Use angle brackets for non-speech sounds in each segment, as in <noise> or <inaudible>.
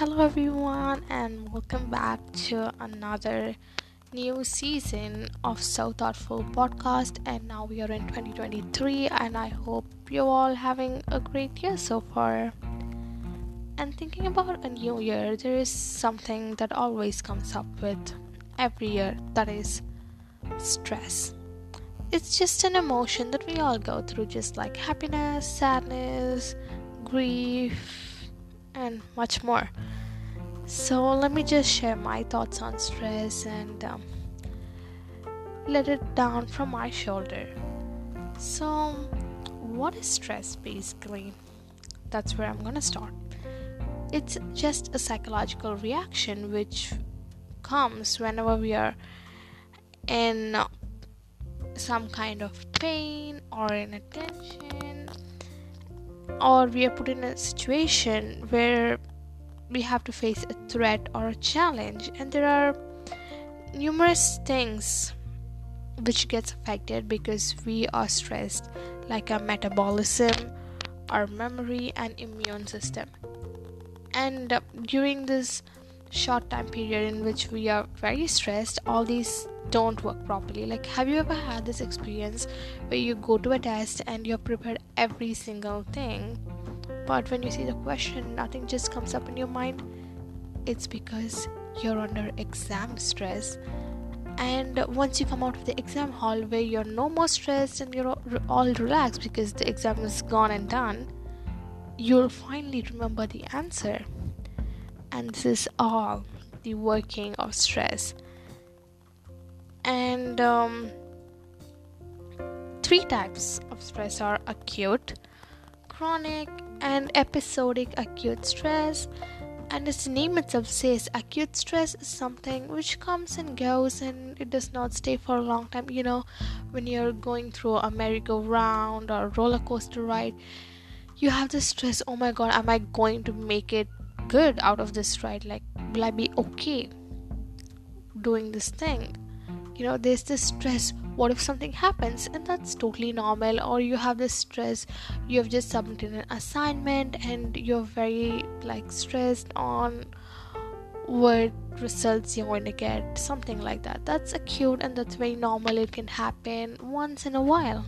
Hello, everyone, and welcome back to another new season of So Thoughtful podcast. And now we are in 2023, and I hope you're all having a great year so far. And thinking about a new year, there is something that always comes up with every year that is stress. It's just an emotion that we all go through, just like happiness, sadness, grief and much more. So, let me just share my thoughts on stress and um, let it down from my shoulder. So, what is stress basically? That's where I'm gonna start. It's just a psychological reaction which comes whenever we are in some kind of pain or in a tension or we are put in a situation where we have to face a threat or a challenge. And there are numerous things which gets affected because we are stressed like our metabolism our memory and immune system. And uh, during this short time period in which we are very stressed all these don't work properly. Like have you ever had this experience where you go to a test and you're prepared every single thing but when you see the question nothing just comes up in your mind? It's because you're under exam stress. And once you come out of the exam hall where you're no more stressed and you're all relaxed because the exam is gone and done you'll finally remember the answer. And this is all the working of stress and um, three types of stress are acute chronic and episodic acute stress. And its name itself says acute stress is something which comes and goes and it does not stay for a long time. You know when you're going through a merry-go-round or roller coaster ride you have the stress oh my god am i going to make it good out of this ride? Like will i be okay doing this thing you know there's this stress what if something happens? And that's totally normal. Or you have this stress you have just submitted an assignment and you're very like stressed on what results you're going to get something like that. That's acute and that's very normal. It can happen once in a while.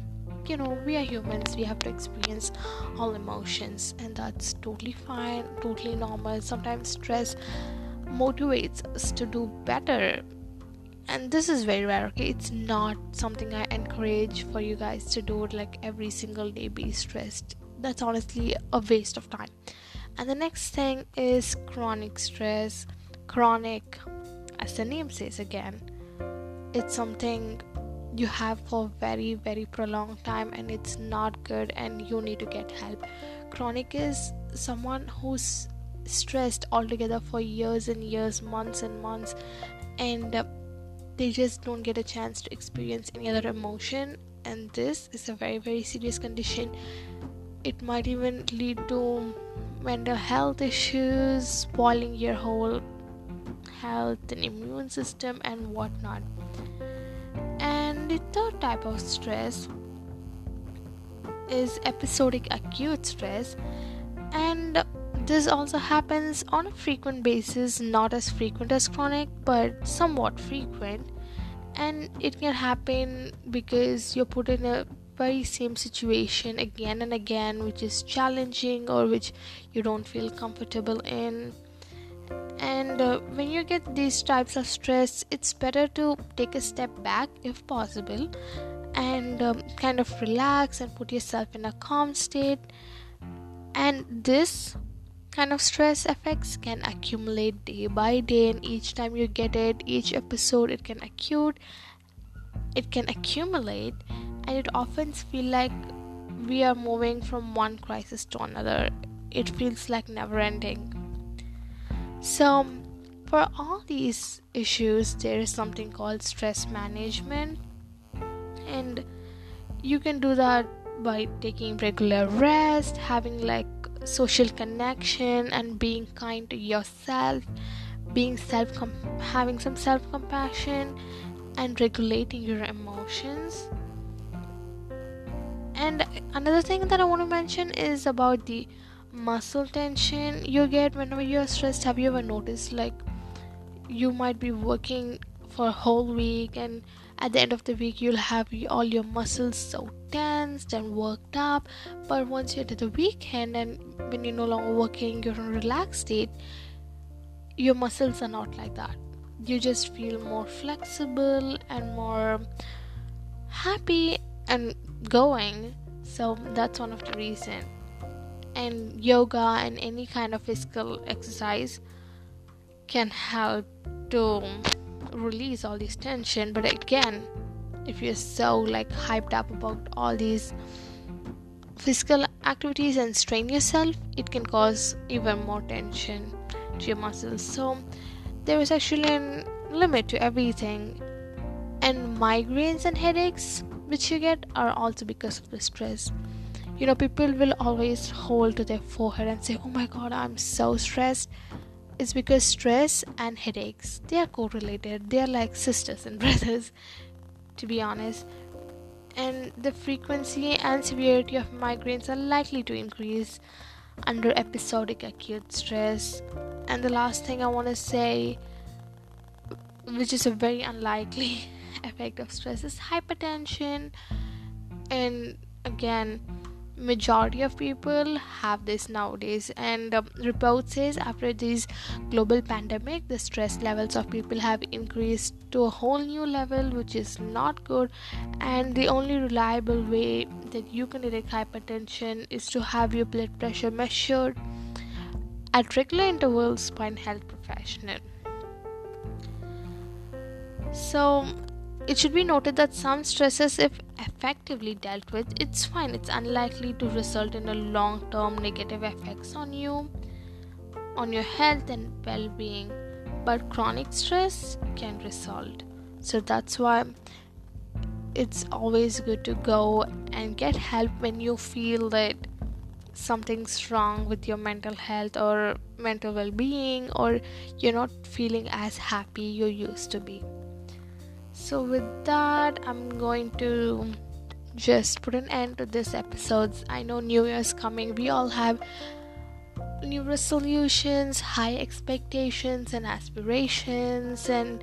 You know we are humans. We have to experience all emotions and that's totally fine totally normal. Sometimes stress motivates us to do better and this is very rare okay? It's not something i encourage for you guys to do like every single day be stressed. That's honestly a waste of time. And the next thing is chronic stress. Chronic as the name says again it's something you have for very very prolonged time and it's not good and you need to get help. Chronic is someone who's stressed altogether for years and years months and months and they just don't get a chance to experience any other emotion. And this is a very very serious condition. It might even lead to mental health issues spoiling your whole health and immune system and whatnot. And the third type of stress is episodic acute stress. And this also happens on a frequent basis, not as frequent as chronic, but somewhat frequent. And it can happen because you're put in a very same situation again and again, which is challenging or which you don't feel comfortable in. And uh, when you get these types of stress, it's better to take a step back if possible and um, kind of relax and put yourself in a calm state. And this kind of stress effects can accumulate day by day and each time you get it each episode it can acute it can accumulate and it often feel like we are moving from one crisis to another. It feels like never ending. So for all these issues there is something called stress management and you can do that by taking regular rest having like social connection and being kind to yourself being self having some self compassion and regulating your emotions. And another thing that i want to mention is about the muscle tension you get whenever you're stressed. Have you ever noticed like you might be working for a whole week and at the end of the week you'll have all your muscles so tensed and worked up. But once you're to the weekend and when you're no longer working you're in a relaxed state your muscles are not like that. You just feel more flexible and more happy and going. So that's one of the reason. And yoga and any kind of physical exercise can help to release all this tension but again if you're so like hyped up about all these physical activities and strain yourself it can cause even more tension to your muscles. So there is actually a limit to everything. And migraines and headaches which you get are also because of the stress. You know people will always hold to their forehead and say oh my god i'm so stressed it's because stress and headaches they are correlated. They are like sisters and <laughs> brothers to be honest. And the frequency and severity of migraines are likely to increase under episodic acute stress. And the last thing i want to say which is a very unlikely <laughs> effect of stress is hypertension. And again majority of people have this nowadays. And um, report says after this global pandemic the stress levels of people have increased to a whole new level which is not good. And the only reliable way that you can detect hypertension is to have your blood pressure measured at regular intervals by a health professional. So it should be noted that some stresses, if effectively dealt with, it's fine. It's unlikely to result in a long-term negative effects on you, on your health and well-being. But chronic stress can result. So that's why it's always good to go and get help when you feel that something's wrong with your mental health or mental well-being or you're not feeling as happy you used to be so with that i'm going to just put an end to this episode. I know new year's coming. We all have new resolutions high expectations and aspirations. And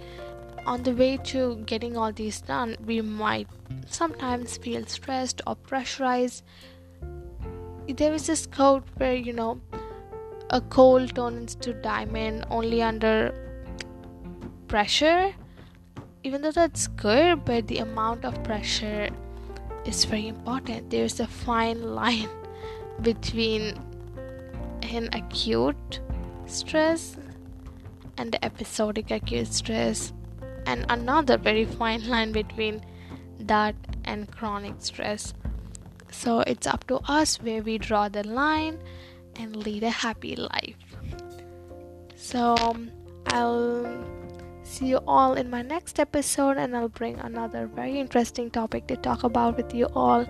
on the way to getting all these done we might sometimes feel stressed or pressurized. There is this quote where you know a coal turns to diamond only under pressure even though that's good but the amount of pressure is very important. There's a fine line <laughs> between an acute stress and the episodic acute stress and another very fine <laughs> line between that and chronic stress. So it's up to us where we draw the line and lead a happy life. So um, i'll See you all in my next episode, and I'll bring another very interesting topic to talk about with you all.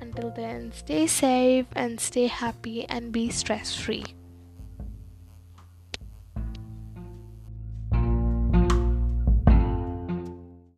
Until then, stay safe and stay happy and be stress free.